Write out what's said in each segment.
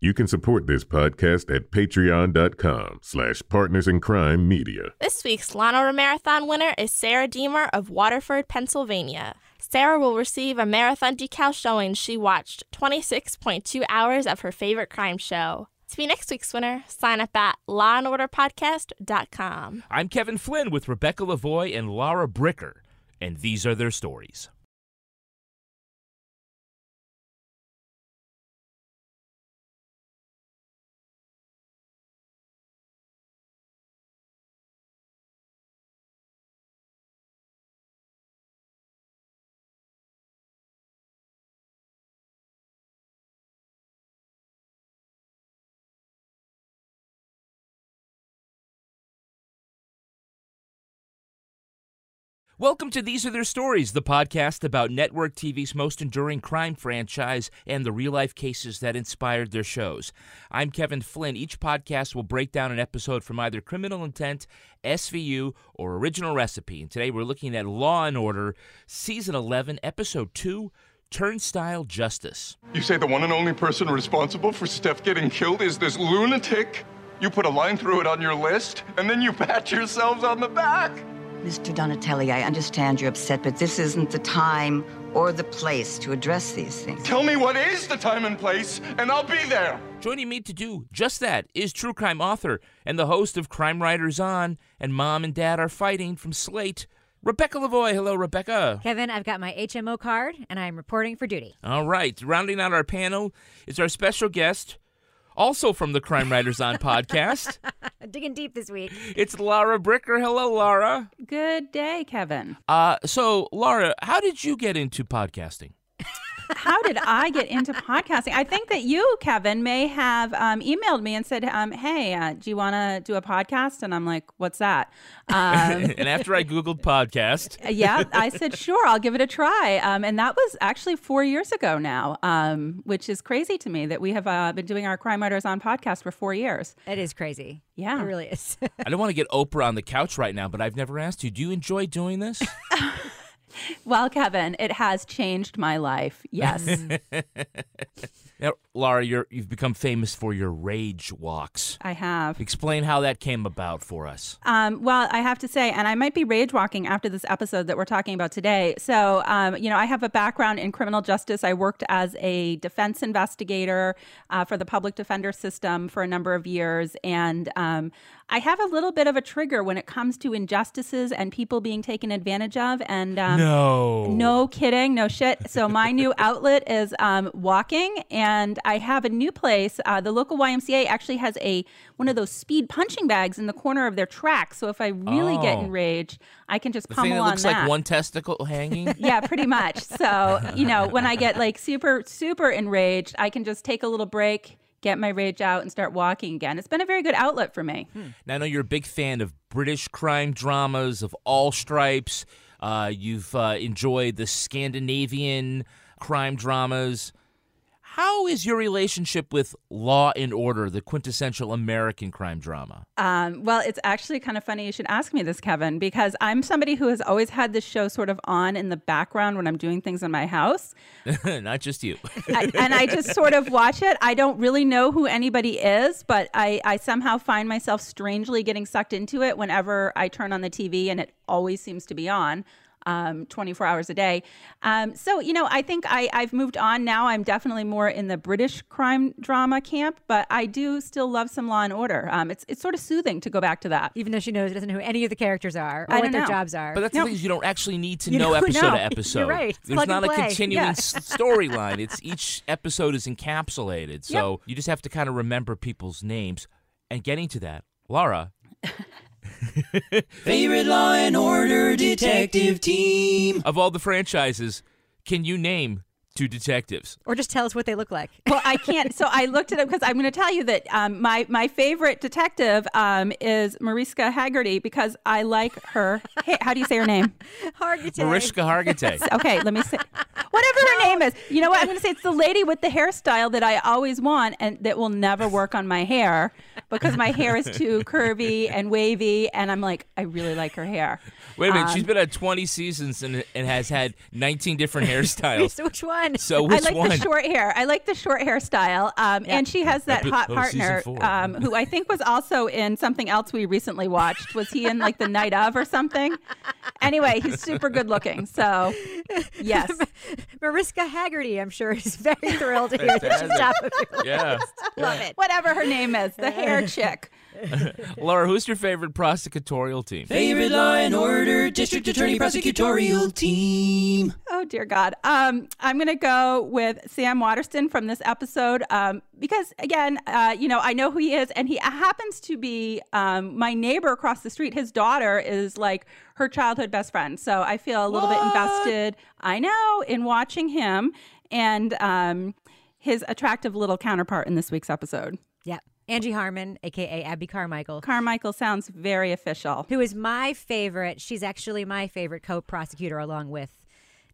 You can support this podcast at patreon.com slash partners in crime media. This week's Law and Order Marathon winner is Sarah Deemer of Waterford, Pennsylvania. Sarah will receive a marathon decal showing she watched 26.2 hours of her favorite crime show. To be next week's winner, sign up at lawandorderpodcast.com. I'm Kevin Flynn with Rebecca Lavoie and Laura Bricker, and these are their stories. Welcome to These Are Their Stories, the podcast about network TV's most enduring crime franchise and the real life cases that inspired their shows. I'm Kevin Flynn. Each podcast will break down an episode from either Criminal Intent, SVU, or Original Recipe. And today we're looking at Law and Order, Season 11, Episode 2 Turnstile Justice. You say the one and only person responsible for Steph getting killed is this lunatic? You put a line through it on your list, and then you pat yourselves on the back. Mr. Donatelli, I understand you're upset, but this isn't the time or the place to address these things. Tell me what is the time and place, and I'll be there. Joining me to do just that is true crime author and the host of Crime Writers On and Mom and Dad Are Fighting from Slate, Rebecca Lavoie. Hello, Rebecca. Kevin, I've got my HMO card and I'm reporting for duty. All right. Rounding out our panel is our special guest, also from the Crime Writers On podcast. Digging deep this week. It's Laura Bricker. Hello, Laura. Good day, Kevin. Uh, so, Laura, how did you get into podcasting? How did I get into podcasting? I think that you, Kevin, may have um, emailed me and said, um, "Hey, uh, do you want to do a podcast?" And I'm like, "What's that?" Um, and after I googled podcast, yeah, I said, "Sure, I'll give it a try." Um, and that was actually four years ago now, um, which is crazy to me that we have uh, been doing our Crime Writers on podcast for four years. It is crazy. Yeah, It really is. I don't want to get Oprah on the couch right now, but I've never asked you. Do you enjoy doing this? Well, Kevin, it has changed my life. Yes. now, Laura, you're, you've become famous for your rage walks. I have. Explain how that came about for us. Um, well, I have to say, and I might be rage walking after this episode that we're talking about today. So, um, you know, I have a background in criminal justice. I worked as a defense investigator uh, for the public defender system for a number of years. And um, I have a little bit of a trigger when it comes to injustices and people being taken advantage of. And um, no. no kidding, no shit. So, my new outlet is um, walking. And I have a new place. Uh, the local YMCA actually has a one of those speed punching bags in the corner of their track. So if I really get Oh. enraged, I can just The pummel thing that on looks that. like one testicle hanging? yeah, pretty much. So you know, when I get like super super enraged, I can just take a little break. Get my rage out and start walking again. It's been a very good outlet for me. Now, I know you're a big fan of British crime dramas of all stripes. Uh, you've uh, enjoyed the Scandinavian crime dramas. How is your relationship with Law and Order, the quintessential American crime drama? Um, well, it's actually kind of funny you should ask me this, Kevin, because I'm somebody who has always had this show sort of on in the background when I'm doing things in my house. Not just you. I, and I just sort of watch it. I don't really know who anybody is, but I, I somehow find myself strangely getting sucked into it whenever I turn on the TV, and it always seems to be on. Um, 24 hours a day. Um, so, you know, I think I, I've moved on now. I'm definitely more in the British crime drama camp, but I do still love some Law and Order. Um, it's, it's sort of soothing to go back to that. Even though she knows doesn't know who any of the characters are or I what don't their know. jobs are. But that's No. the thing you don't actually need to You know episode know. to You're episode. right. It's There's plug not a continuing Yeah. storyline. It's each episode is encapsulated. So you just have to kind of remember people's names. And getting to that, Laura, Favorite Law and Order detective team. of all the franchises, can you name two detectives? or just tell us what they look like. well, I can't. So I looked it up because I'm going to tell you that um, my my favorite detective um, is Mariska Haggerty because I like her. Hey, how do you say her name? Hard to tell. Mariska Hargitay. Okay, let me say whatever her name is. You know what? I'm going to say it's the lady with the hairstyle that I always want and that will never work on my hair. because my hair is too curvy and wavy, and I'm like, I really like her hair. Wait a minute, She's been on 20 seasons and, and has had 19 different hairstyles. Which one? So I like one? the short hair. I like the short hairstyle. Um, And she has that Epi- hot oh, partner four. um, who I think was also in something else we recently watched. Was he in like the night of or something? Anyway, he's super good looking. So, yes. Mariska Haggerty, I'm sure, is very thrilled to hear that she's Fantastic. top of your Yeah. Love it. Whatever her name is, the hair chick. Laura, who's your favorite prosecutorial team? Favorite Law and Order District Attorney Prosecutorial Team. Oh dear God. Um, I'm gonna go with Sam Waterston from this episode um, because again, uh, you know, I know who he is, and he happens to be um, my neighbor across the street. His daughter is like her childhood best friend, so I feel a little bit invested. I know in watching him and um, his attractive little counterpart in this week's episode. Yeah. Angie Harmon, aka Abby Carmichael, Carmichael sounds very official. who is my favorite. She's actually my favorite co-prosecutor along with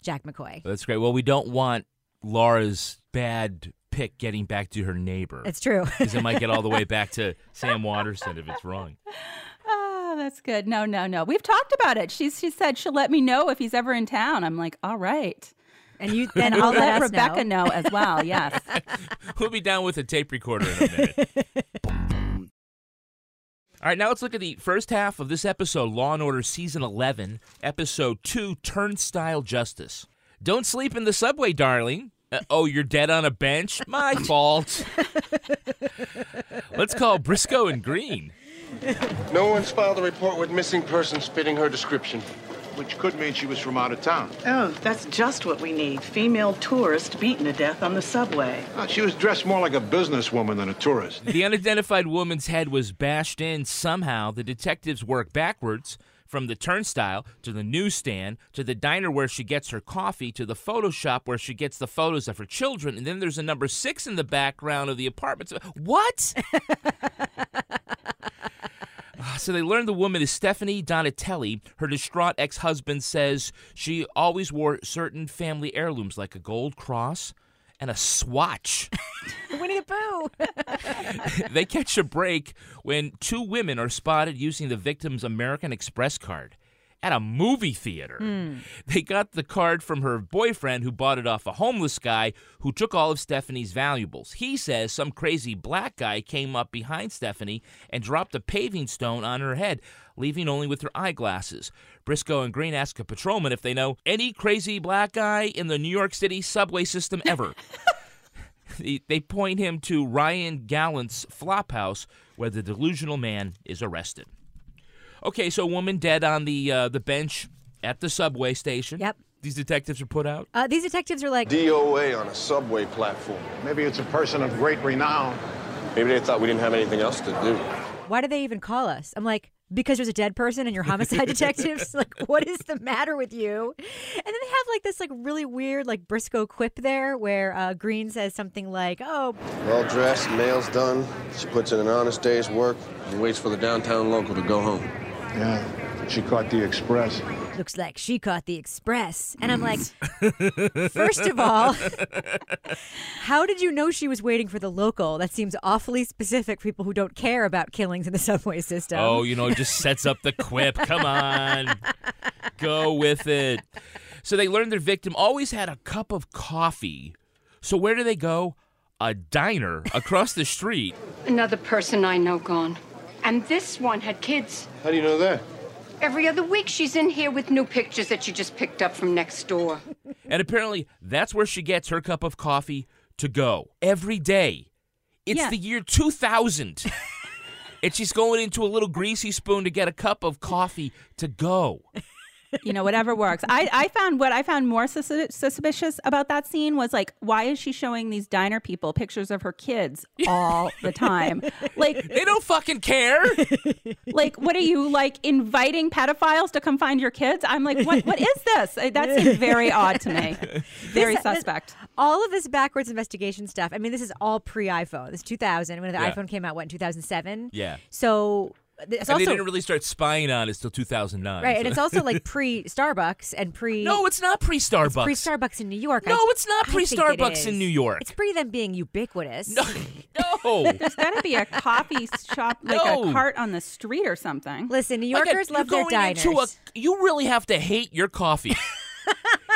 Jack McCoy. That's great. Well, we don't want Laura's bad pick getting back to her neighbor. It's true. Because it might get all the way back to Sam Waterston if it's wrong. Oh, that's good. No, no, no. We've talked about it. She's she said she'll let me know if he's ever in town. I'm like, all right. And you then And I'll let let us Rebecca know. as well. Yes. We'll be down with a tape recorder in a minute. All right, now let's look at the first half of this episode, Law and Order Season 11, Episode 2, Turnstile Justice. Don't sleep in the subway, darling. Uh, oh, you're dead on a bench? My fault. let's call Briscoe and Green. No one's filed a report with missing persons fitting her description. Which could mean she was from out of town. Oh, that's just what we need. Female tourist beaten to death on the subway. Uh, she was dressed more like a businesswoman than a tourist. The unidentified woman's head was bashed in somehow. The detectives work backwards from the turnstile to the newsstand to the diner where she gets her coffee to the photo shop where she gets the photos of her children. And then there's a number six in the background of the apartment. What? Ah, So they learn the woman is Stephanie Donatelli. Her distraught ex-husband says she always wore certain family heirlooms like a gold cross and a swatch. Winnie the Pooh. they catch a break when two women are spotted using the victim's American Express card at a movie theater. Hmm. They got the card from her boyfriend who bought it off a homeless guy who took all of Stephanie's valuables. He says some crazy black guy came up behind Stephanie and dropped a paving stone on her head, leaving only with her eyeglasses. Briscoe and Green ask a patrolman if they know any crazy black guy in the New York City subway system ever. They- they point him to Ryan Gallant's flophouse, where the delusional man is arrested. Okay, so a woman dead on the uh, the bench at the subway station. Yep. These detectives are put out. Uh, these detectives are like, DOA on a subway platform. Maybe it's a person of great renown. Maybe they thought we didn't have anything else to do. why do they even call us? I'm like, because there's a dead person and you're homicide detectives. like, what is the matter with you? And then they have like this like really weird like Briscoe quip there where uh, Green says something like, "Oh, Well dressed, nails done. She puts in an honest day's work and waits for the downtown local to go home. Yeah, she caught the express. looks like she caught the express." And I'm like, first of all, how did you know she was waiting for the local? That seems awfully specific for people who don't care about killings in the subway system. Oh, you know, it just sets up the quip. Come on. Go with it. So they learn their victim always had a cup of coffee. So where do they go? A diner across the street. Another person I know gone. And this one had kids. How do you know that? Every other week she's in here with new pictures that she just picked up from next door. And apparently that's where she gets her cup of coffee to go every day. It's Yeah. the year 2000. and she's going into a little greasy spoon to get a cup of coffee to go. You know, whatever works. I, I found what I found more sus- suspicious about that scene was like, why is she showing these diner people pictures of her kids all the time? like, They don't fucking care. like, what are you like inviting pedophiles to come find your kids? I'm like, what, what is this? Uh, That seemed very odd to me. Very This- this- suspect. all of this backwards investigation stuff. I mean, this is all pre-iPhone. This 2000 when the Yeah. iPhone came out. What in 2007? Yeah. So it's and also they didn't really start spying on it till 2009. right, and it's also like pre-Starbucks and pre. No, it's not pre Starbucks. pre Starbucks in New York. No, I- it's not I think it pre-Starbucks in. New York. It's pre them being ubiquitous. No, no. No. There's got to be a coffee shop, like No. a cart on the street or something. Listen, New Again, Yorkers you're love their going diners. into a- you really have to hate your coffee.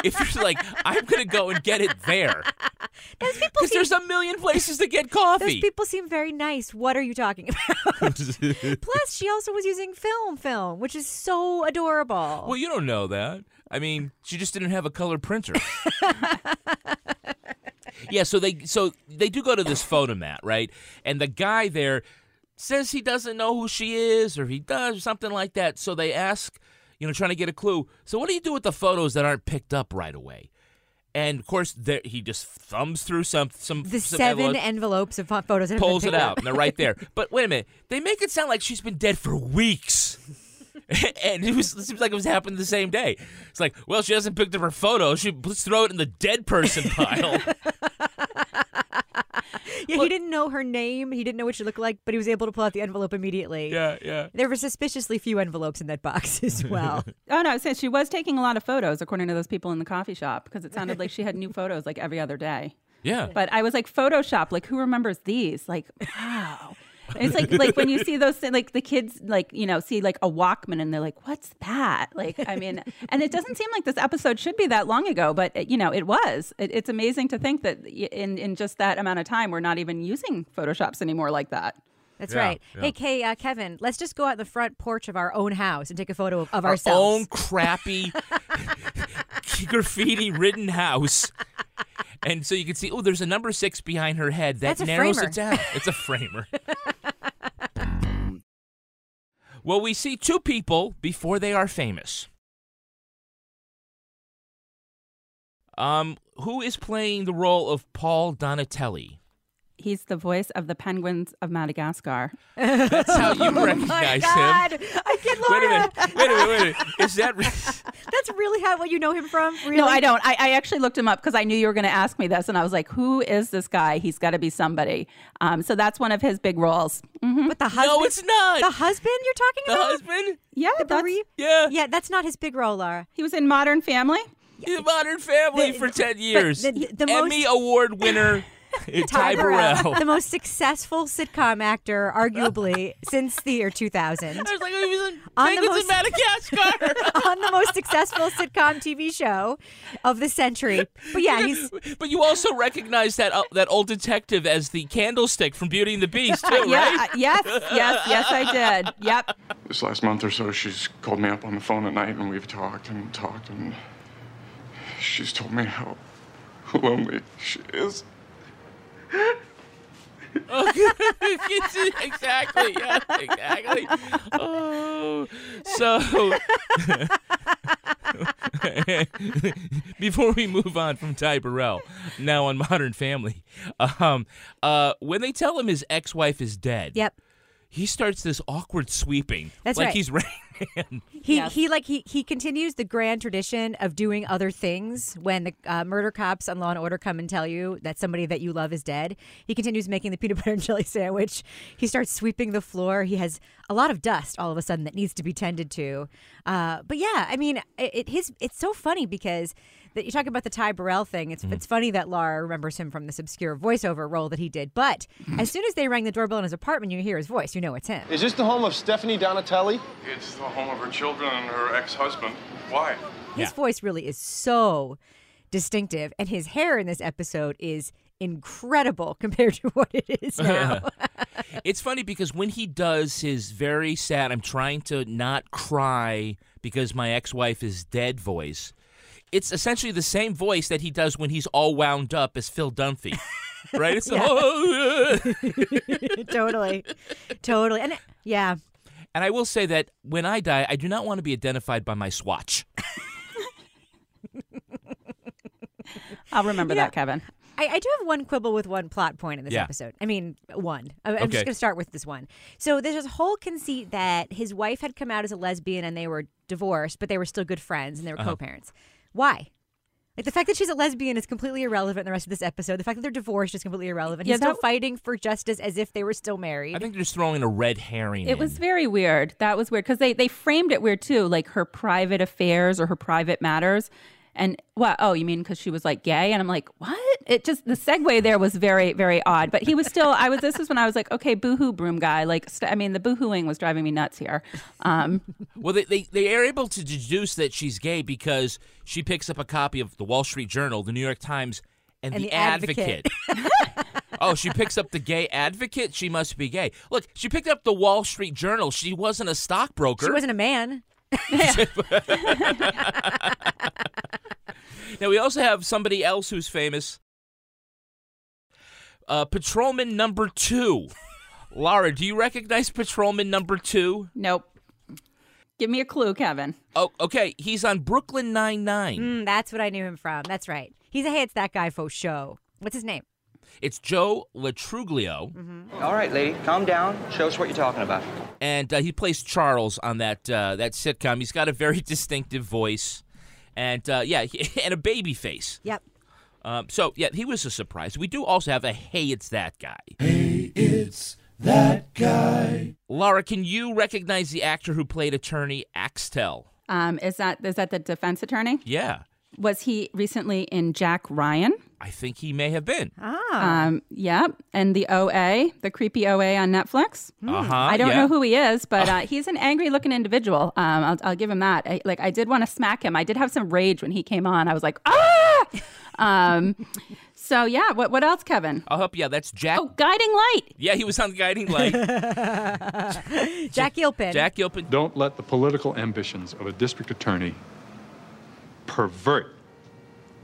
If you're like, I'm gonna go and get it there, because there's a million places to get coffee. Those people seem very nice. What are you talking about? Plus, she also was using film film, which is so adorable. well, you don't know that. I mean, she just didn't have a color printer. yeah, so they so they do go to this photomat, right? And the guy there says he doesn't know who she is, or he does, or something like that. So they ask, you know, trying to get a clue. So what do you do with the photos that aren't picked up right away? And of course, there, he just thumbs through some some the some seven envelopes, envelopes of photos been pulls it out, up. and they're right there. But wait a minute, they make it sound like she's been dead for weeks. and it was it seems like it was happening the same day. It's like, well, she hasn't picked up her photo. She let's throw it in the dead person pile. Yeah, he didn't know her name. He didn't know what she looked like, but he was able to pull out the envelope immediately. yeah, yeah. There were suspiciously few envelopes in that box as well. Oh no, so she was taking a lot of photos, according to those people in the coffee shop, because it sounded like she had new photos like every other day. Yeah. But I was like, Photoshop, like who remembers these? Like, wow. It's like like when you see those like the kids like you know see like a Walkman and they're like, what's that? Like I mean, and it doesn't seem like this episode should be that long ago, but you know it was. It, it's amazing to think that in in just that amount of time we're not even using Photoshops anymore like that. That's Yeah, right. yeah. Hey, Kay, uh, Kevin, let's just go out the front porch of our own house and take a photo of, of Our ourselves. own crappy graffiti ridden house. And so you can see, oh, there's a number six behind her head. That narrows framer. it down. It's a framer. well, we see two people before they are famous. Um, who is playing the role of Paul Donatelli? He's the voice of the penguins of Madagascar. That's how you oh my recognize God. him. I get Wait a minute. Wait a minute. Wait a minute. Is that? Re- That's really how what you know him from. Really? No, I don't. I, I actually looked him up because I knew you were going to ask me this, and I was like, "Who is this guy? He's got to be somebody." Um, so that's one of his big roles. Mhm. But the husband. no, it's not. the husband you're talking the about. The husband. Yeah, The that's, bereaved- Yeah. Yeah, that's not his big role, Laura. he was in Modern Family. The Modern Family The- for ten years. the- the Emmy most- Award winner Ty Burrell. the most successful sitcom actor, arguably, since the year 2000. I was like, he was in On the most- Madagascar. on the most successful sitcom TV show of the century. But yeah, he's but you also recognize that uh, that old detective as the candlestick from Beauty and the Beast, too, yeah, right? yes, yes, yes, I did. Yep. This last month or so, she's called me up on the phone at night and we've talked and talked and she's told me how lonely she is. Exactly. Yeah, exactly. Oh, so before we move on from Ty Burrell, now on Modern Family, um, uh, when they tell him his ex-wife is dead, yep. He starts this awkward sweeping, That's like right. he's Rain Man. He Yes. he like he he continues the grand tradition of doing other things when the uh, murder cops on Law and Order come and tell you that somebody that you love is dead. He continues making the peanut butter and jelly sandwich. He starts sweeping the floor. He has a lot of dust all of a sudden that needs to be tended to. Uh, but yeah, I mean, it, it his it's so funny because that you talk about the Ty Burrell thing. It's mm-hmm. it's funny that Laura remembers him from this obscure voiceover role that he did. But mm-hmm. as soon as they rang the doorbell in his apartment, you hear his voice. You know it's him. Is this the home of Stephanie Donatelli? It's the home of her children and her ex-husband. Why? His voice really is so distinctive, and his hair in this episode is incredible compared to what it is now. It's funny because when he does his very sad, I'm trying to not cry because my ex wife is dead voice, it's essentially the same voice that he does when he's all wound up as Phil Dunphy. Right? It's Yeah. oh, totally, totally, and yeah, And I will say that when I die, I do not want to be identified by my swatch. I'll remember You know, that, Kevin. I, I do have one quibble with one plot point in this Yeah. episode. I mean, one. I- I'm Okay. just going to start with this one. So there's this whole conceit that his wife had come out as a lesbian and they were divorced, but they were still good friends and they were Uh-huh. co-parents. Why? Like the fact that she's a lesbian is completely irrelevant in the rest of this episode. The fact that they're divorced is completely irrelevant. Yeah, He's still that- fighting for justice as if they were still married. I think they're just throwing a red herring. It was very weird. That was weird because they they framed it weird too, like her private affairs or her private matters. And what? Oh, you mean because she was like gay? And I'm like, what? It just the segue there was very, very odd. But he was still. I was. This is when I was like, okay, boohoo, broom guy. Like, st- I mean, the boohooing was driving me nuts here. Um, Well, they, they they are able to deduce that she's gay because she picks up a copy of the Wall Street Journal, the New York Times, and, And the, The Advocate. oh, she picks up the Gay Advocate. She must be gay. Look, she picked up the Wall Street Journal. She wasn't a stockbroker. She wasn't a man. Now we also have somebody else who's famous. Uh, Patrolman number two. Laura, do you recognize Patrolman number two? nope. Give me a clue, Kevin. Oh, okay. He's on Brooklyn Nine Nine. Mm, that's what I knew him from. That's right. He's a hey, it's that guy faux show. What's his name? It's Joe Lo Truglio, All right, lady, calm down. Show us what you're talking about. and uh, he plays Charles on that uh, that sitcom. He's got a very distinctive voice, and uh, yeah, he, and a baby face. Yep. Um, so yeah, he was a surprise. We do also have a hey, it's that guy. Hey, it's that guy. Laura, can you recognize the actor who played attorney Axtell? Um, is that is that the defense attorney? Yeah, Was he recently in Jack Ryan? I think he may have been. Ah. Um, yep. And the OA, the creepy OA on Netflix. Uh-huh, I don't yeah. know who he is, but uh, he's an angry looking individual. Um, I'll, I'll give him that. I, like I did want to smack him. I did have some rage when he came on. I was like, ah. um, so yeah. What what else, Kevin? I'll help you out. That's Jack. Oh, Guiding Light. Yeah, he was on Guiding Light. Jack Gilpin. Jack Gilpin. Don't let the political ambitions of a district attorney pervert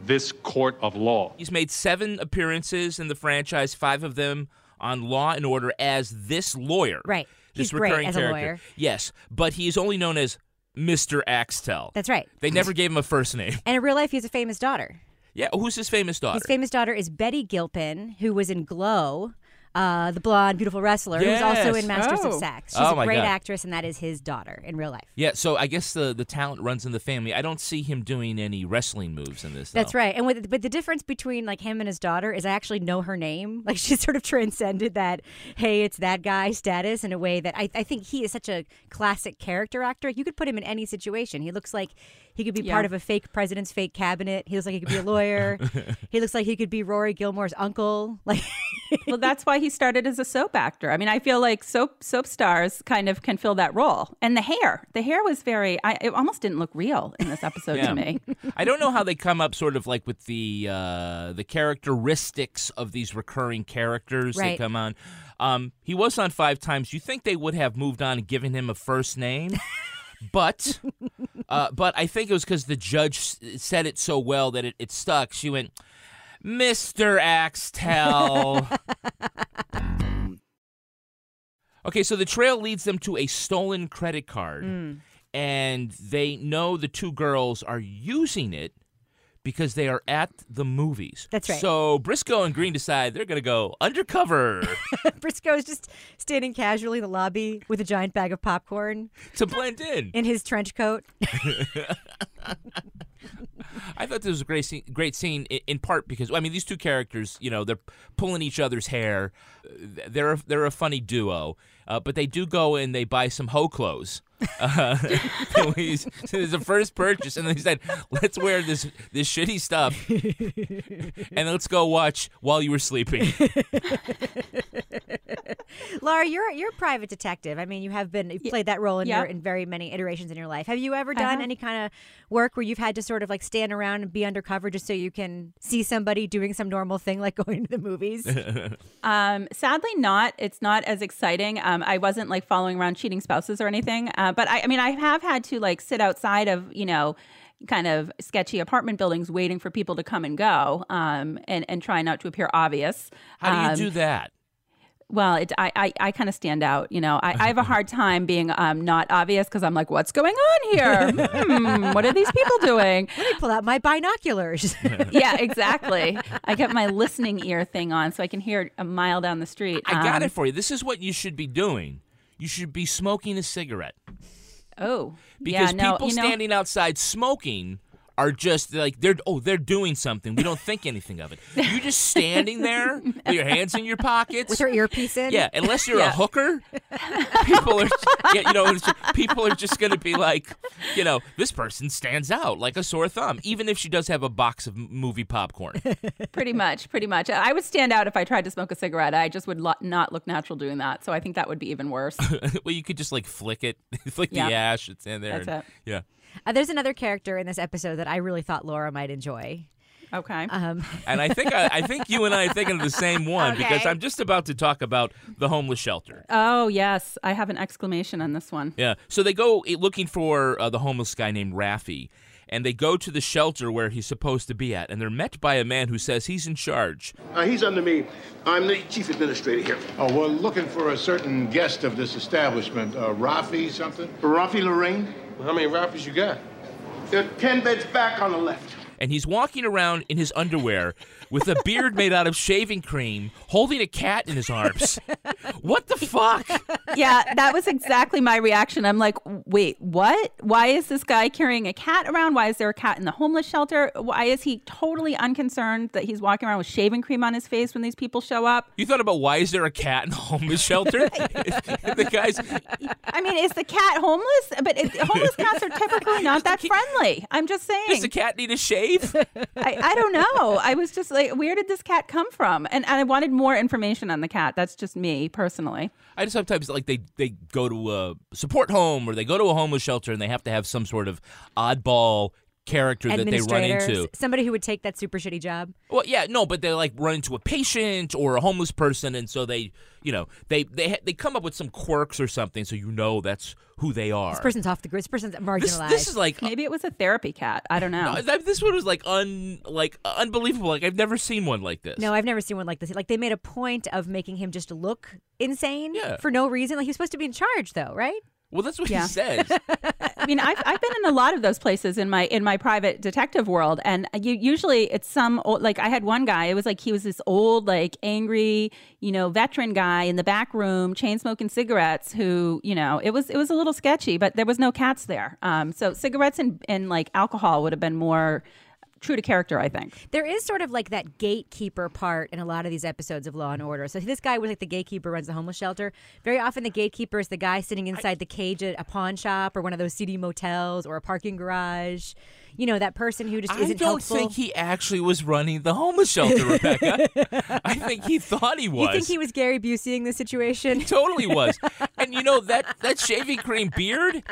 this court of law. He's made seven appearances in the franchise, five of them on Law and Order as this lawyer. Right. This He's great recurring as a lawyer. Yes, but he is only known as Mr. Axtell. That's right. They never gave him a first name. And in real life, he has a famous daughter. Yeah, who's his famous daughter? His famous daughter is Betty Gilpin, who was in Glow, uh, the blonde, beautiful wrestler, who's also in Masters Oh. of Sex. She's Oh, a great God. actress, and that is his daughter in real life. yeah, so I guess the, the talent runs in the family. I don't see him doing any wrestling moves in this. That's though. right. And with, but the difference between like him and his daughter is I actually know her name. Like she's sort of transcended that, hey, it's that guy status in a way that I, I think he is such a classic character actor. You could put him in any situation. He looks like he could be Yeah. part of a fake president's fake cabinet. He looks like he could be a lawyer. he looks like he could be Rory Gilmore's uncle. Like well, that's why he started as a soap actor. I mean, I feel like soap soap stars kind of can fill that role. And the hair, the hair was very. I, it almost didn't look real in this episode Yeah. to me. I don't know how they come up sort of like with the uh, the characteristics of these recurring characters that Right. come on. Um, he was on five times. You think they would have moved on and given him a first name? But uh, but I think it was because the judge s- said it so well that it, it stuck. She went, Mr. Axtell. okay, so the trail leads them to a stolen credit card Mm. and they know the two girls are using it because they are at the movies. That's right. So Briscoe and Green decide they're going to go undercover Briscoe is just standing casually in the lobby with a giant bag of popcorn to blend in. in his trench coat. I thought this was a great scene, great scene in, part because I mean these two characters, you know, they're pulling each other's hair. Uh, They're a, they're a funny duo, uh, but they do go and they buy some hoe clothes. Uh, it was it was the first purchase, and they said, "Let's wear this this shitty stuff, and let's go watch while you were sleeping." Laura, you're you're a private detective. I mean, you have been you've played that role in yeah. your in very many iterations in your life. Have you ever I done have. any kind of work where you've had to sort of like stand around and be undercover just so you can see somebody doing some normal thing like going to the movies? Um, sadly, not. It's not as exciting. Um, I wasn't like following around cheating spouses or anything. Uh, but I, I mean, I have had to like sit outside of you know, kind of sketchy apartment buildings waiting for people to come and go, um, and and try not to appear obvious. How do you Um, do that? Well, it, I, I, I kind of stand out. You know, I, I have a hard time being um, not obvious because I'm like, what's going on here? Hmm, what are these people doing? Let me pull out my binoculars. yeah, exactly. I get my listening ear thing on so I can hear a mile down the street. I got Um, it for you. This is what you should be doing. You should be smoking a cigarette Oh, because yeah, no, people you know, standing outside smoking are just like they're oh they're doing something. We don't think anything of it. You're just standing there with your hands in your pockets With your earpiece in? Yeah, unless you're a hooker, people are yeah, you know people are just going to be like, you know, this person stands out like a sore thumb, even if she does have a box of movie popcorn. pretty much, pretty much. I would stand out if I tried to smoke a cigarette. I just would lo- not look natural doing that. So I think that would be even worse. well, you could just like flick it, flick Yeah. the ash. It's in there. That's and- it. Yeah. Uh, there's another character in this episode that I really thought Laura might enjoy. Okay. Um, And I think I, I think you and I are thinking of the same one because I'm just about to talk about the homeless shelter. Oh, yes. I have an exclamation on this one. Yeah. So they go looking for uh, the homeless guy named Raffy, and they go to the shelter where he's supposed to be at, and they're met by a man who says he's in charge. Uh, he's under me. I'm the chief administrator here. Oh, we're looking for a certain guest of this establishment. Uh, Rafi something? Rafi Lorraine? How many rappers you got? There are 10 beds back on the left. And he's walking around in his underwear with a beard made out of shaving cream, holding a cat in his arms. what the fuck? yeah, that was exactly my reaction. I'm like, wait, what? Why is this guy carrying a cat around? Why is there a cat in the homeless shelter? Why is he totally unconcerned that he's walking around with shaving cream on his face when these people show up? You thought about why is there a cat in the homeless shelter? the guys, I mean, is the cat homeless? But it, homeless cats are typically not that friendly. I'm just saying. does the cat need a shave? I, I don't know. I was just like, where did this cat come from? And, and I wanted more information on the cat. That's just me personally. I just sometimes like they they go to a support home or they go to a homeless shelter and they have to have some sort of oddball character that they run into. somebody who would take that super shitty job. Well, yeah, no, but they like run into a patient or a homeless person, and so they, you know, they they they come up with some quirks or something, so you know that's who they are. This person's off the grid. This person's marginalized. this is like uh, maybe it was a therapy cat. I don't know. No, this one was like un like unbelievable. Like I've never seen one like this. No, I've never seen one like this. Like they made a point of making him just look insane Yeah. for no reason. Like he was supposed to be in charge, though, right? Well, that's what Yeah. he says. I mean, I've, I've been in a lot of those places in my in my private detective world, and you, usually it's some old, like I had one guy. It was like he was this old, like angry, you know, veteran guy in the back room, chain smoking cigarettes. Who, you know, it was it was a little sketchy, but there was no cats there. Um, so cigarettes and and like alcohol would have been more true to character, I think. There is sort of like that gatekeeper part in a lot of these episodes of Law and Order. So this guy was like the gatekeeper runs the homeless shelter. Very often the gatekeeper is the guy sitting inside the cage at a pawn shop or one of those seedy motels or a parking garage. You know, that person who just isn't I don't helpful. think he actually was running the homeless shelter, Rebecca. I think he thought he was. You think he was Gary Buseying the situation? He totally was. and you know that that shaving cream beard,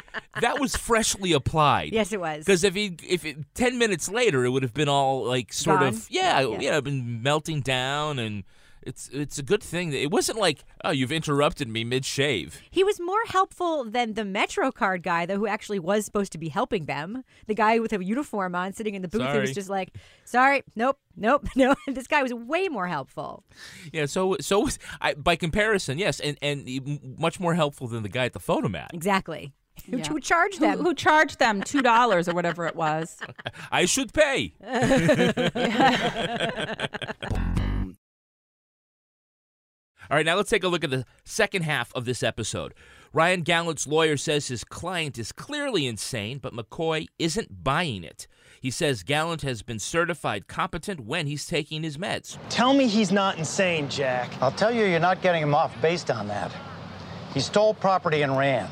that was freshly applied. Yes, it was. Because if he if it, ten minutes later, it would have been all like sort Gone? of yeah, Yeah. yeah, been melting down, and it's it's a good thing that it wasn't like oh you've interrupted me mid shave. He was more helpful than the Metro card guy, though, who actually was supposed to be helping them. The guy with a uniform on, sitting in the booth, who Sorry. was just like, "Sorry, nope, nope, no." this guy was way more helpful. Yeah, so so was, I, by comparison, yes, and and much more helpful than the guy at the photomat. Exactly. Who, Yeah. who charged Who, them? who charged them two dollars or whatever it was? I should pay. All right, now let's take a look at the second half of this episode. Ryan Gallant's lawyer says his client is clearly insane, but McCoy isn't buying it. He says Gallant has been certified competent when he's taking his meds. Tell me he's not insane, Jack. I'll tell you, you're not getting him off based on that. He stole property and ran.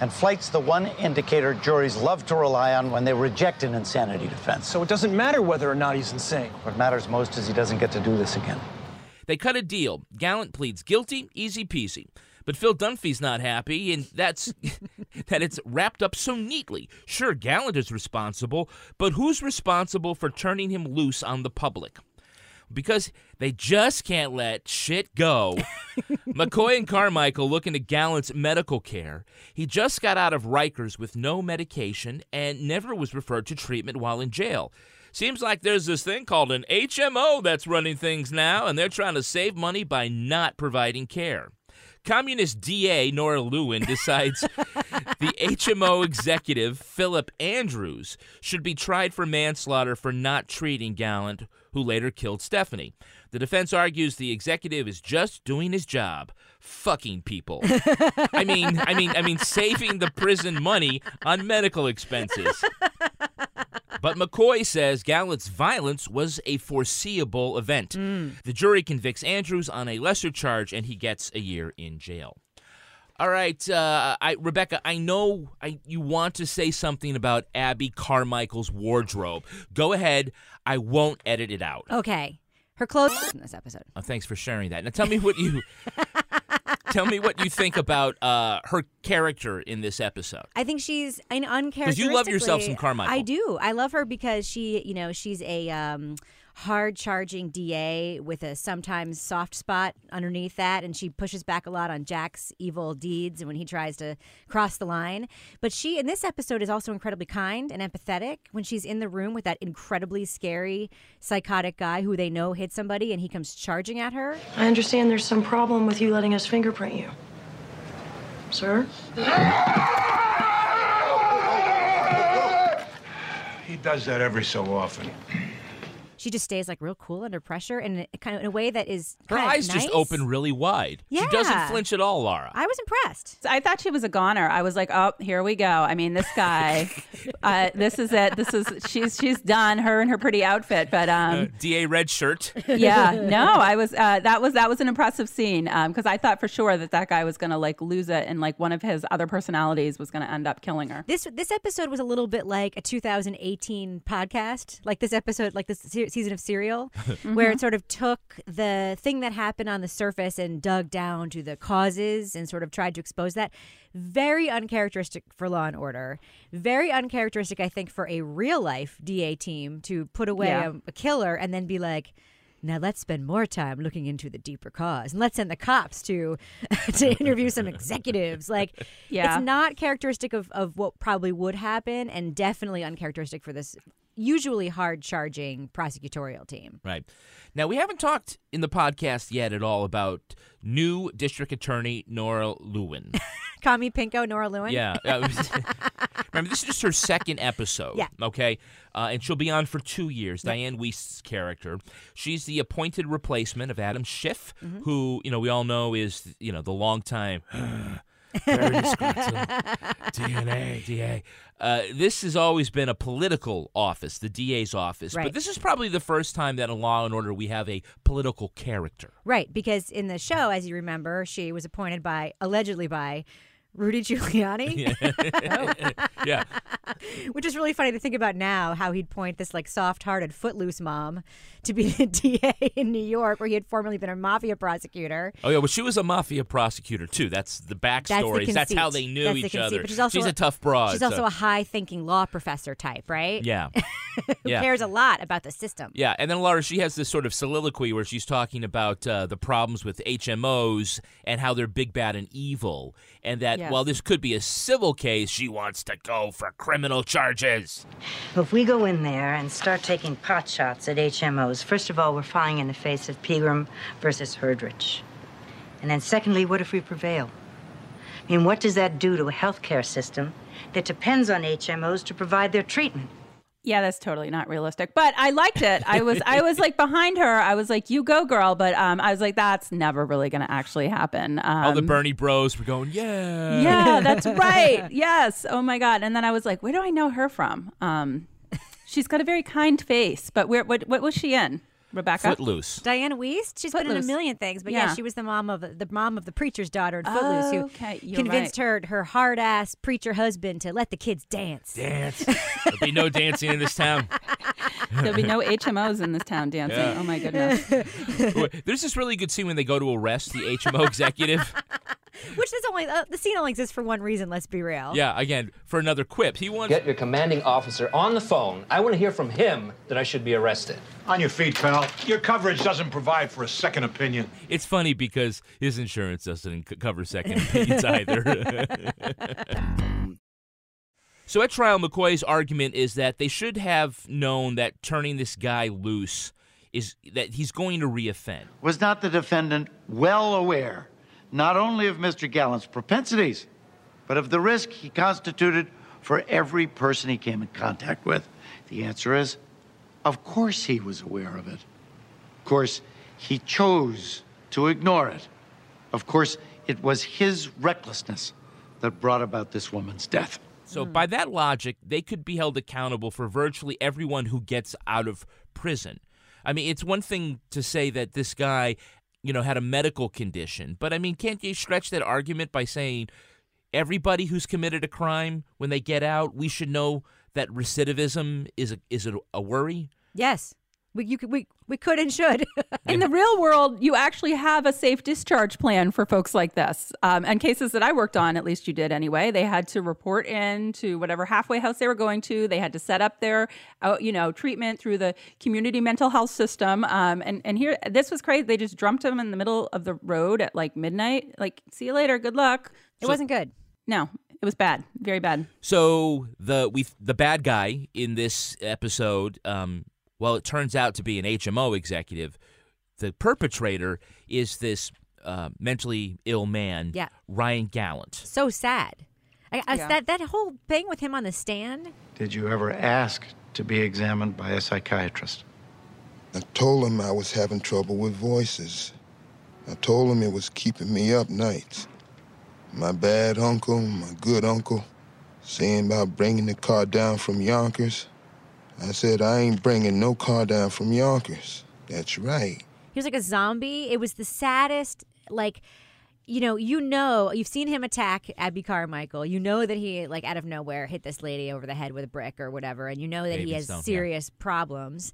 And flight's the one indicator juries love to rely on when they reject an insanity defense. So it doesn't matter whether or not he's insane. What matters most is he doesn't get to do this again. They cut a deal. Gallant pleads guilty, easy peasy. But Phil Dunphy's not happy, and that's that it's wrapped up so neatly. Sure, Gallant is responsible, but who's responsible for turning him loose on the public? Because they just can't let shit go. McCoy and Carmichael look into Gallant's medical care. He just got out of Rikers with no medication and never was referred to treatment while in jail. Seems like there's this thing called an HMO that's running things now, and they're trying to save money by not providing care. Communist DA Nora Lewin decides the HMO executive, Philip Andrews, should be tried for manslaughter for not treating Gallant, who later killed Stephanie. The defense argues the executive is just doing his job, fucking people. I mean, I mean, I mean, saving the prison money on medical expenses. But McCoy says Gallant's violence was a foreseeable event. The jury convicts Andrews on a lesser charge, and he gets a year in jail. All right, uh, I, Rebecca, I know I, you want to say something about Abby Carmichael's wardrobe. Go ahead. I won't edit it out. Okay. Her clothes in this episode. Oh, thanks for sharing that. Now tell me what you tell me what you think about uh, her character in this episode. I think she's an uncharacteristically. you love yourself some Carmichael. I do. I love her because she, you know, she's a um, hard charging DA with a sometimes soft spot underneath that, and she pushes back a lot on Jack's evil deeds when he tries to cross the line. But she, in this episode, is also incredibly kind and empathetic when she's in the room with that incredibly scary, psychotic guy who they know hit somebody, and he comes charging at her. I understand there's some problem with you letting us fingerprint you. Sir? He does that every so often. She just stays like real cool under pressure, and kind of in a way that is Her kind of eyes just open really wide. Yeah. She doesn't flinch at all, Laura. I was impressed. I thought she was a goner. I was like, oh, here we go. I mean, this guy, uh, this is it. This is she's she's done. Her and her pretty outfit, but um, Uh, DA red shirt. yeah, no, I was uh, that was that was an impressive scene because I thought for sure that that guy was gonna like lose it and like one of his other personalities was gonna end up killing her. This this episode was a little bit like a 2018 podcast, like this episode, like this se- season of Serial, where it mm-hmm. sort of took the thing that happened on the surface and dug down to the causes and sort of tried to expose that. Very uncharacteristic for Law and Order. Very uncharacteristic, I think, for a real life DA team to put away Yeah. a, a killer and then be like. Now let's spend more time looking into the deeper cause, and let's send the cops to to interview some executives. Like, Yeah. it's not characteristic of, of what probably would happen, and definitely uncharacteristic for this usually hard charging prosecutorial team. Right. Now, we haven't talked in the podcast yet at all about new District Attorney Nora Lewin. Kami Pinko, Nora Lewin. Yeah. uh, remember, this is just her second episode. Yeah. Okay. Uh, and she'll be on for two years. Dianne Wiest's character. She's the appointed replacement of Adam Schiff, Mm-hmm. who, you know, we all know is, you know, the longtime. Very disgruntled DNA, DA. Uh, this has always been a political office, the DA's office. Right. But this is probably the first time that in Law and Order we have a political character. Right, because in the show, as you remember, she was appointed by allegedly by Rudy Giuliani. yeah. Which is really funny to think about now, how he'd point this like soft-hearted, footloose mom to be the DA in New York, where he had formerly been a mafia prosecutor. Oh yeah, well she was a mafia prosecutor too. That's the That's the backstory. That's, how they knew That's each conceit. other. But she's also she's a, tough broad. She's so- also a high-thinking law professor type, right? yeah. Who yeah. cares a lot about the system. Yeah, and then Laura, she has this sort of soliloquy where she's talking about uh, the problems with HMOs and how they're big, bad, and evil, and that Yes. while this could be a civil case, she wants to go for criminal charges. If we go in there and start taking pot shots at HMOs, first of all, we're flying in the face of Pegram versus Herdrich. And then, secondly, what if we prevail? I mean, what does that do to a healthcare system that depends on HMOs to provide their treatment? Yeah, that's totally not realistic. But I liked it. I was I was like behind her. I was like, "You go, girl!" But um, I was like, "That's never really going to actually happen." Um, All the Bernie Bros were going, yeah, yeah, that's right. Yes. Oh my god. And then I was like, "Where do I know her from?" Um, she's got a very kind face. But where? What? What was she in? Rebecca. Footloose. Diana Wiest, she's been in a Footloose. million things, but yeah. Yeah. she was the mom of the mom of the preacher's daughter in Footloose, who you're convinced her her hard ass preacher husband to let the kids dance. Dance. There'll be no dancing in this town. There'll be no HMOs in this town dancing. Yeah. Oh my goodness. There's this really good scene when they go to arrest the HMO executive. Which is only uh, the scene only exists for one reason. Let's be real. Yeah, again, for another quip. He wants Get your commanding officer on the phone. I want to hear from him that I should be arrested. On your feet, pal. Your coverage doesn't provide for a second opinion. It's funny because his insurance doesn't c- cover second opinions either. so at trial, McCoy's argument is that they should have known that turning this guy loose is that he's going to reoffend. Was not the defendant well aware not only of Mr. Gallant's propensities, but of the risk he constituted for every person he came in contact with? The answer is, of course he was aware of it. Of course, he chose to ignore it. Of course, it was his recklessness that brought about this woman's death. So, by that logic, they could be held accountable for virtually everyone who gets out of prison. I mean, it's one thing to say that this guy, you know, had a medical condition, but I mean, can't you stretch that argument by saying everybody who's committed a crime, when they get out, we should know that recidivism is a, is a, worry? Yes. We, you we, we could and should. In the real world, you actually have a safe discharge plan for folks like this. Um, and cases that I worked on, at least you did anyway, they had to report in to whatever halfway house they were going to. They had to set up their, uh, you know, treatment through the community mental health system. Um, and and here, this was crazy. They just dumped them in the middle of the road at like midnight. Like, see you later. Good luck. It wasn't good. No, it was bad. Very bad. So the we the bad guy in this episode, um, well, it turns out to be an HMO executive. The perpetrator is this uh, mentally ill man, Yeah. Ryan Gallant. So sad. I, I, Yeah. that, that whole thing with him on the stand. Did you ever ask to be examined by a psychiatrist? I told him I was having trouble with voices. I told him it was keeping me up nights. My bad uncle, my good uncle, saying about bringing the car down from Yonkers. I said, I ain't bringing no car down from Yonkers. That's right. He was like a zombie. It was the saddest, like, you know, you know, you've seen him attack Abbie Carmichael. You know that he, like, out of nowhere hit this lady over the head with a brick or whatever. And you know that he Baby has Stone, yeah. serious problems.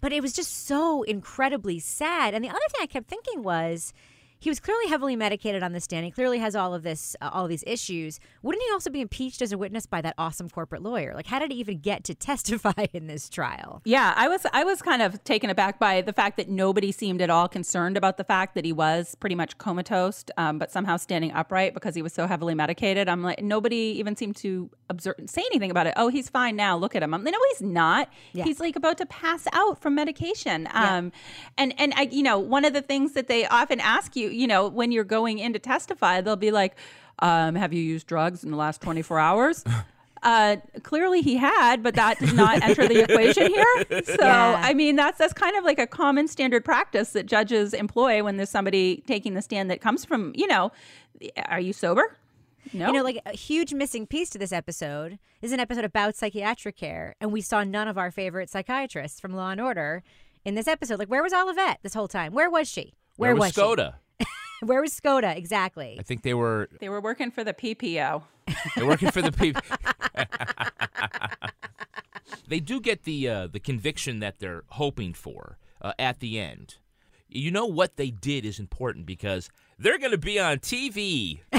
But it was just so incredibly sad. And the other thing I kept thinking was he was clearly heavily medicated on the stand. He clearly has all of this, uh, all of these issues. Wouldn't he also be impeached as a witness by that awesome corporate lawyer? Like, how did he even get to testify in this trial? Yeah, I was I was kind of taken aback by the fact that nobody seemed at all concerned about the fact that he was pretty much comatose, um, but somehow standing upright because he was so heavily medicated. I'm like, nobody even seemed to observe, say anything about it. Oh, he's fine now. Look at him. I'm like, no, he's not. Yeah. He's like about to pass out from medication. Um, and and I, you know, one of the things that they often ask you, you know, when you're going in to testify, they'll be like, um, "Have you used drugs in the last 24 hours?" Uh, clearly he had, but that did not enter the equation here. So, Yeah. I mean, that's that's kind of like a common standard practice that judges employ when there's somebody taking the stand that comes from, you know, are you sober? No. You know, like a huge missing piece to this episode is an episode about psychiatric care, and we saw none of our favorite psychiatrists from Law and Order in this episode. Like, where was Olivet this whole time? Where was she? Where, was, she? Skoda? Where was Skoda? Exactly. I think they were they were working for the PPO. they're working for the people. they do get the uh, the conviction that they're hoping for uh, at the end. You know what they did is important because they're going to be on TV.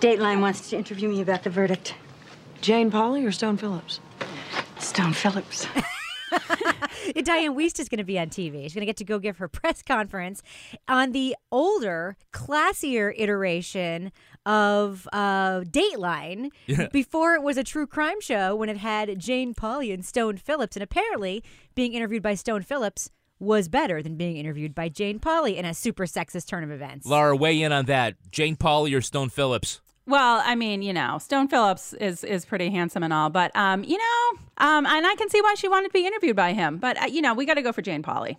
Dateline wants to interview me about the verdict. Jane Pauley or Stone Phillips? Stone Phillips. Dianne Wiest is going to be on TV. She's going to get to go give her press conference on the older, classier iteration of uh, Dateline Yeah. before it was a true crime show when it had Jane Pauley and Stone Phillips. And apparently, being interviewed by Stone Phillips was better than being interviewed by Jane Pauley in a super sexist turn of events. Laura, weigh in on that. Jane Pauley or Stone Phillips? Well, I mean, you know, Stone Phillips is is pretty handsome and all, but um, you know, um, and I can see why she wanted to be interviewed by him. But uh, you know, we got to go for Jane Pauley.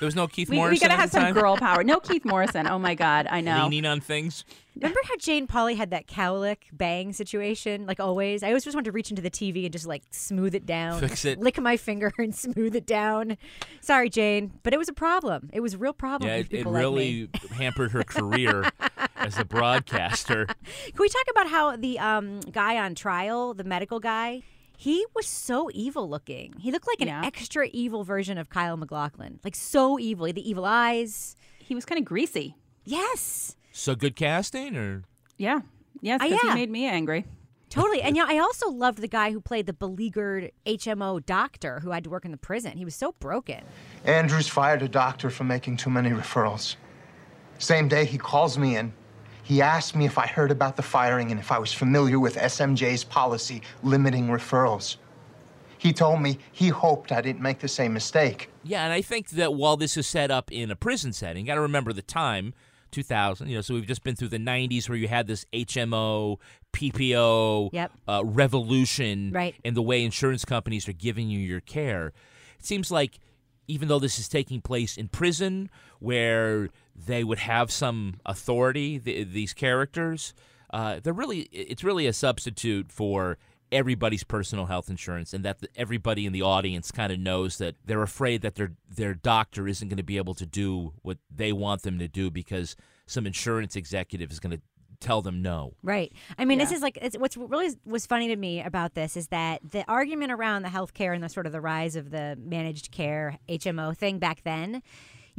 There was no Keith We, Morrison. we got to have some time? girl power. No Keith Morrison. Oh my God, I know. leaning on things. Remember how Jane Pauley had that cowlick bang situation? Like always, I always just want to reach into the TV and just like smooth it down, Fix it. lick my finger and smooth it down. Sorry, Jane, but it was a problem. It was a real problem. Yeah, it, it people like really hampered her career as a broadcaster. Can we talk about how the um, guy on trial, the medical guy, he was so evil looking. He looked like an Yeah. extra evil version of Kyle MacLachlan. Like so evil. The evil eyes. He was kind of greasy. Yes. So good casting, or Yeah. Yes, Uh, because yeah. he made me angry. Totally. And yeah, I also loved the guy who played the beleaguered HMO doctor who had to work in the prison. He was so broken. Andrews fired a doctor for making too many referrals. Same day he calls me in. He asked me if I heard about the firing and if I was familiar with SMJ's policy limiting referrals. He told me he hoped I didn't make the same mistake. Yeah, and I think that while this is set up in a prison setting, got to remember the time, 2000. You know, so we've just been through the 90s where you had this HMO, PPO Yep. uh, revolution, Right. in the way insurance companies are giving you your care. It seems like even though this is taking place in prison, where they would have some authority, th- these characters. uh, they're really it's really a substitute for everybody's personal health insurance and that the, everybody in the audience kind of knows that they're afraid that their their doctor isn't going to be able to do what they want them to do because some insurance executive is going to tell them no. Right. I mean, this is like it's, what's really was funny to me about this is that the argument around the healthcare and the sort of the rise of the managed care HMO thing back then.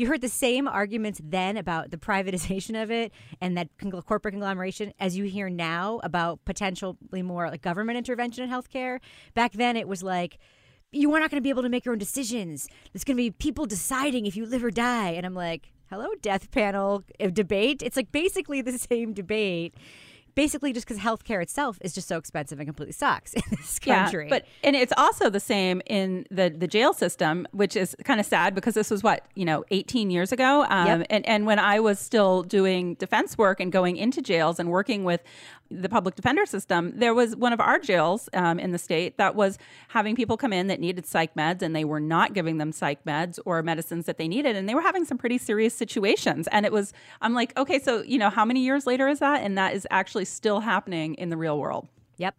You heard the same arguments then about the privatization of it and that corporate conglomeration as you hear now about potentially more like government intervention in healthcare. Back then, it was like you are not going to be able to make your own decisions. There's going to be people deciding if you live or die. And I'm like, hello, death panel uh, debate. It's like basically the same debate. Basically, just because healthcare itself is just so expensive and completely sucks in this country. Yeah, but and it's also the same in the the jail system, which is kind of sad because this was what you know 18 years ago. Um, Yep. And and when I was still doing defense work and going into jails and working with the public defender system, there was one of our jails um, in the state that was having people come in that needed psych meds, and they were not giving them psych meds or medicines that they needed, and they were having some pretty serious situations. And it was, I'm like, okay, so you know, how many years later is that? And that is actually still happening in the real world. Yep.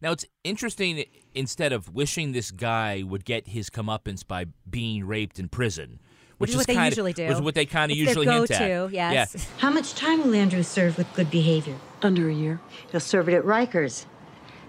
Now it's interesting. Instead of wishing this guy would get his comeuppance by being raped in prison, Which is what they kinda, usually do. was what they kind of It's their usually hint at. go-to, yes. Yeah. How much time will Andrew serve with good behavior? Under a year. He'll serve it at Rikers.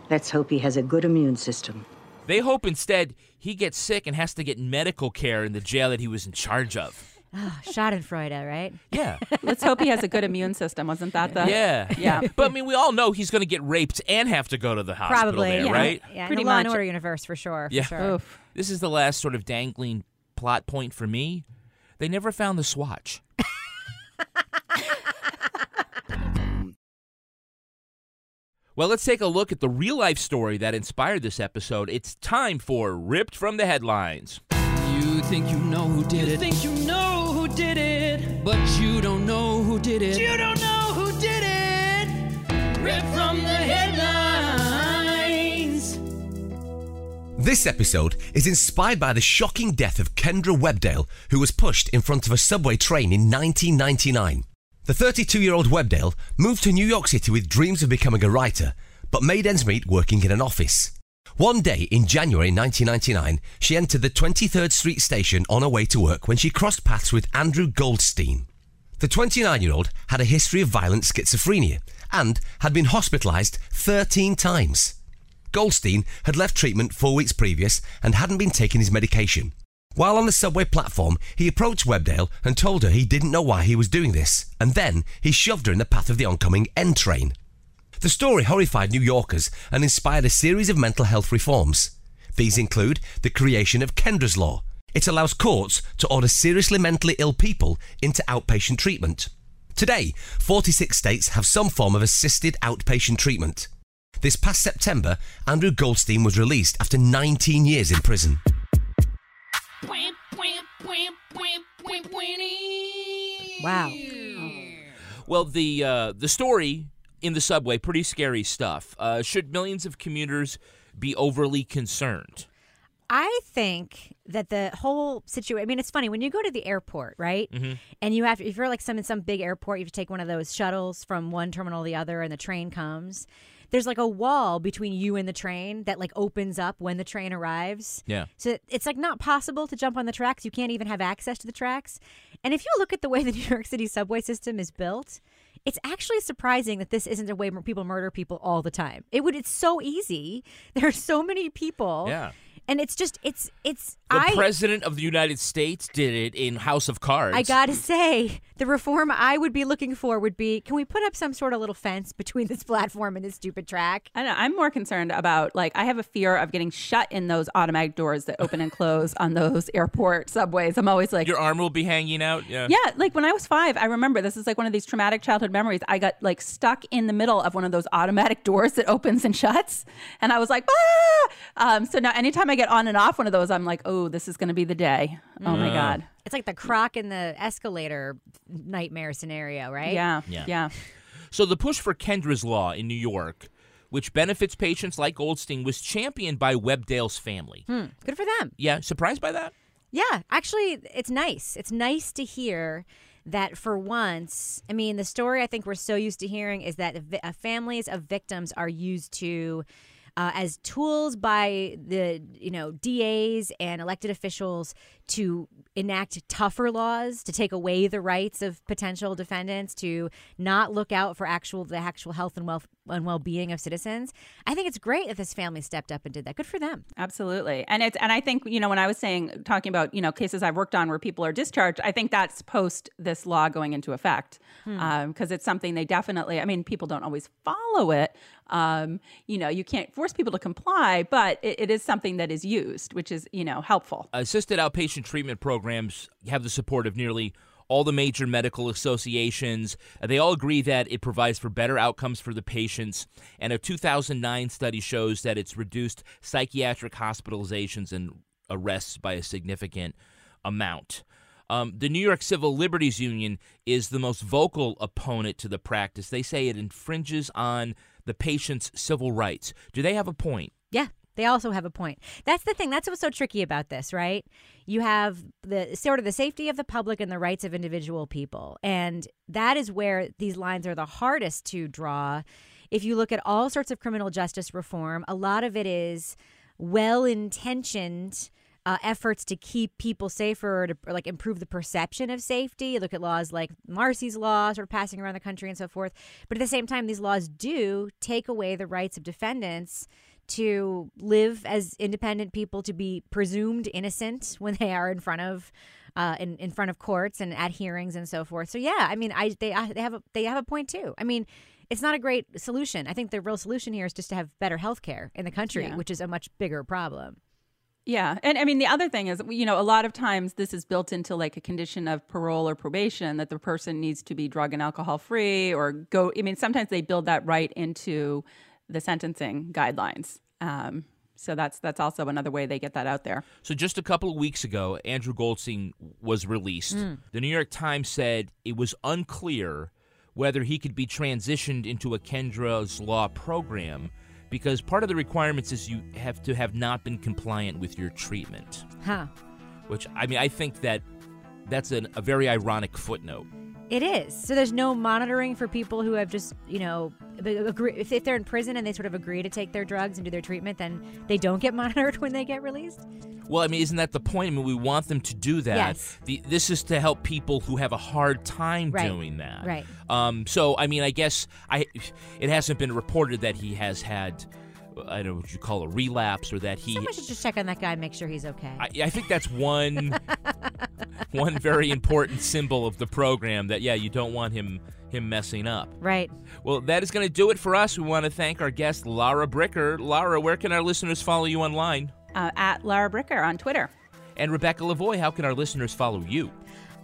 Let's hope he has a good immune system. They hope instead he gets sick and has to get medical care in the jail that he was in charge of. Oh, Schadenfreude, right? Yeah. Let's hope he has a good immune system. Wasn't that the yeah. yeah? But I mean, we all know he's going to get raped and have to go to the hospital Probably, there, yeah. right? Yeah, Pretty in the Law and much. Order universe for sure. For Yeah. sure. This is the last sort of dangling plot point for me. They never found the swatch. well, let's take a look at the real life story that inspired this episode. It's time for Ripped from the Headlines. You think you know who did it. You think you know who did it. But you don't know who did it. You don't know who did it. Rip from the This episode is inspired by the shocking death of Kendra Webdale, who was pushed in front of a subway train in 1999. The 32 year old Webdale moved to New York City with dreams of becoming a writer, but made ends meet working in an office. One day in January 1999, she entered the 23rd Street station on her way to work when she crossed paths with Andrew Goldstein. The 29 year old had a history of violent schizophrenia and had been hospitalized 13 times. Goldstein had left treatment four weeks previous and hadn't been taking his medication. While on the subway platform, he approached Webdale and told her he didn't know why he was doing this, and then he shoved her in the path of the oncoming N train. The story horrified New Yorkers and inspired a series of mental health reforms. These include the creation of Kendra's Law. It allows courts to order seriously mentally ill people into outpatient treatment. Today, 46 states have some form of assisted outpatient treatment. This past September, Andrew Goldstein was released after 19 years in prison. Wow. Well, the uh, the story in the subway, pretty scary stuff. Uh, should millions of commuters be overly concerned? I think that the whole situation. I mean, it's funny when you go to the airport, right? Mhm. And you have, if you're like some in some big airport, you have to take one of those shuttles from one terminal to the other, and the train comes. There's like a wall between you and the train that like opens up when the train arrives. Yeah. So it's like not possible to jump on the tracks. You can't even have access to the tracks. And if you look at the way the New York City subway system is built, it's actually surprising that this isn't a way where people murder people all the time. It would. It's so easy. There are so many people. Yeah. And it's just it's it's The I president of the United States did it in House of Cards. I gotta say, the reform I would be looking for would be: can we put up some sort of little fence between this platform and this stupid track? I know. I'm more concerned about like I have a fear of getting shut in those automatic doors that open and close on those airport subways. I'm always like, Your arm will be hanging out. Yeah. yeah, like when I was five, I remember this is like one of these traumatic childhood memories. I got like stuck in the middle of one of those automatic doors that opens and shuts, and I was like, ah! Um, so now anytime I get on and off one of those, I'm like, oh, this is going to be the day. Oh my Mm. god. It's like the croc in the escalator nightmare scenario, right? Yeah. Yeah. Yeah. So the push for Kendra's Law in New York, which benefits patients like Goldstein, was championed by Webdale's family. Hmm. Good for them. Yeah, surprised by that? Yeah, actually, it's nice. It's nice to hear that for once, I mean, the story I think we're so used to hearing is that vi- uh, families of victims are used to uh, as tools by the you know DAs and elected officials to enact tougher laws to take away the rights of potential defendants to not look out for actual the actual health and wealth and well-being of citizens. I think it's great that this family stepped up and did that. Good for them. Absolutely. And it's and I think, you know, when I was saying talking about, you know, cases I've worked on where people are discharged, I think that's post this law going into effect. Hmm. because it's something they definitely I mean, people don't always follow it. Um, you know, you can't force people to comply, but it, it is something that is used, which is, you know, helpful. Assisted outpatient treatment programs have the support of nearly all the major medical associations. Uh, They all agree that it provides for better outcomes for the patients. And a 2009 study shows that it's reduced psychiatric hospitalizations and arrests by a significant amount. Um, the New York Civil Liberties Union is the most vocal opponent to the practice. They say it infringes on the patient's civil rights. Do they have a point? Yeah, they also have a point. That's the thing. That's what's so tricky about this, right? You have the sort of the safety of the public and the rights of individual people. And that is where these lines are the hardest to draw. If you look at all sorts of criminal justice reform, a lot of it is well intentioned. Uh, efforts to keep people safer or to or like improve the perception of safety. You look at laws like Marsy's law, sort of passing around the country and so forth. But at the same time, these laws do take away the rights of defendants to live as independent people, to be presumed innocent when they are in front of. Uh, in, in front of courts and at hearings and so forth. So yeah, I mean, I they I, they have a they have a point too. I mean, it's not a great solution. I think the real solution here is just to have better health care in the country, Yeah. which is a much bigger problem. Yeah. And I mean, the other thing is, you know, a lot of times this is built into like a condition of parole or probation that the person needs to be drug and alcohol free or go. I mean, sometimes they build that right into the sentencing guidelines. Um, so that's that's also another way they get that out there. So just a couple of weeks ago, Andrew Goldstein was released. Mm. The New York Times said it was unclear whether he could be transitioned into a Kendra's Law program because part of the requirements is you have to have not been compliant with your treatment. Huh. Which I mean, I think that that's an, a very ironic footnote. It is. So there's no monitoring for people who have just, you know, agree, if, if they're in prison and they sort of agree to take their drugs and do their treatment, then they don't get monitored when they get released. Well, I mean, isn't that the point? I mean, we want them to do that. Yes. The, this is to help people who have a hard time Right. doing that. Right. Um, so, I mean, I guess I it hasn't been reported that he has had, I don't know what you call a relapse or that he. Someone should just check on that guy and make sure he's okay. I, I think that's one one very important symbol of the program that yeah you don't want him him messing up. Right. Well, that is going to do it for us. We want to thank our guest Lara Bricker. Lara, where can our listeners follow you online? Uh, at Lara Bricker on Twitter. And Rebecca Lavoie, how can our listeners follow you?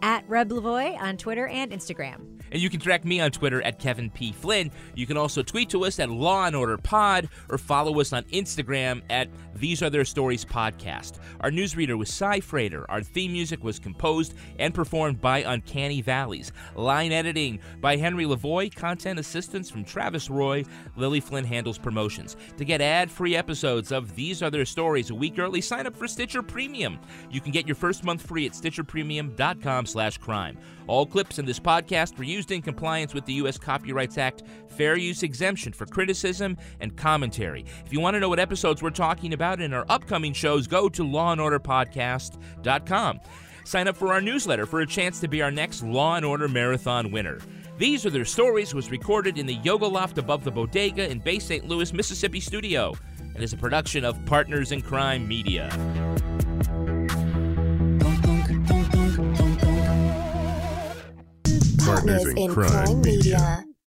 At Reb Lavoie on Twitter and Instagram. And you can track me on Twitter at Kevin P. Flynn. You can also tweet to us at Law and Order Pod or follow us on Instagram at These Are Their Stories Podcast. Our newsreader was Cy Frater. Our theme music was composed and performed by Uncanny Valleys. Line editing by Henry Lavoie. Content assistance from Travis Roy. Lily Flynn handles promotions. To get ad-free episodes of These Are Their Stories a week early, sign up for Stitcher Premium. You can get your first month free at stitcherpremium.com slash crime. All clips in this podcast were used in compliance with the U.S. Copyrights Act fair use exemption for criticism and commentary. If you want to know what episodes we're talking about in our upcoming shows, go to lawandorderpodcast.com. Sign up for our newsletter for a chance to be our next Law and Order Marathon winner. These Are Their Stories was recorded in the Yoga Loft above the bodega in Bay St. Louis, Mississippi studio and is a production of Partners in Crime Media. Partners in Crime Media.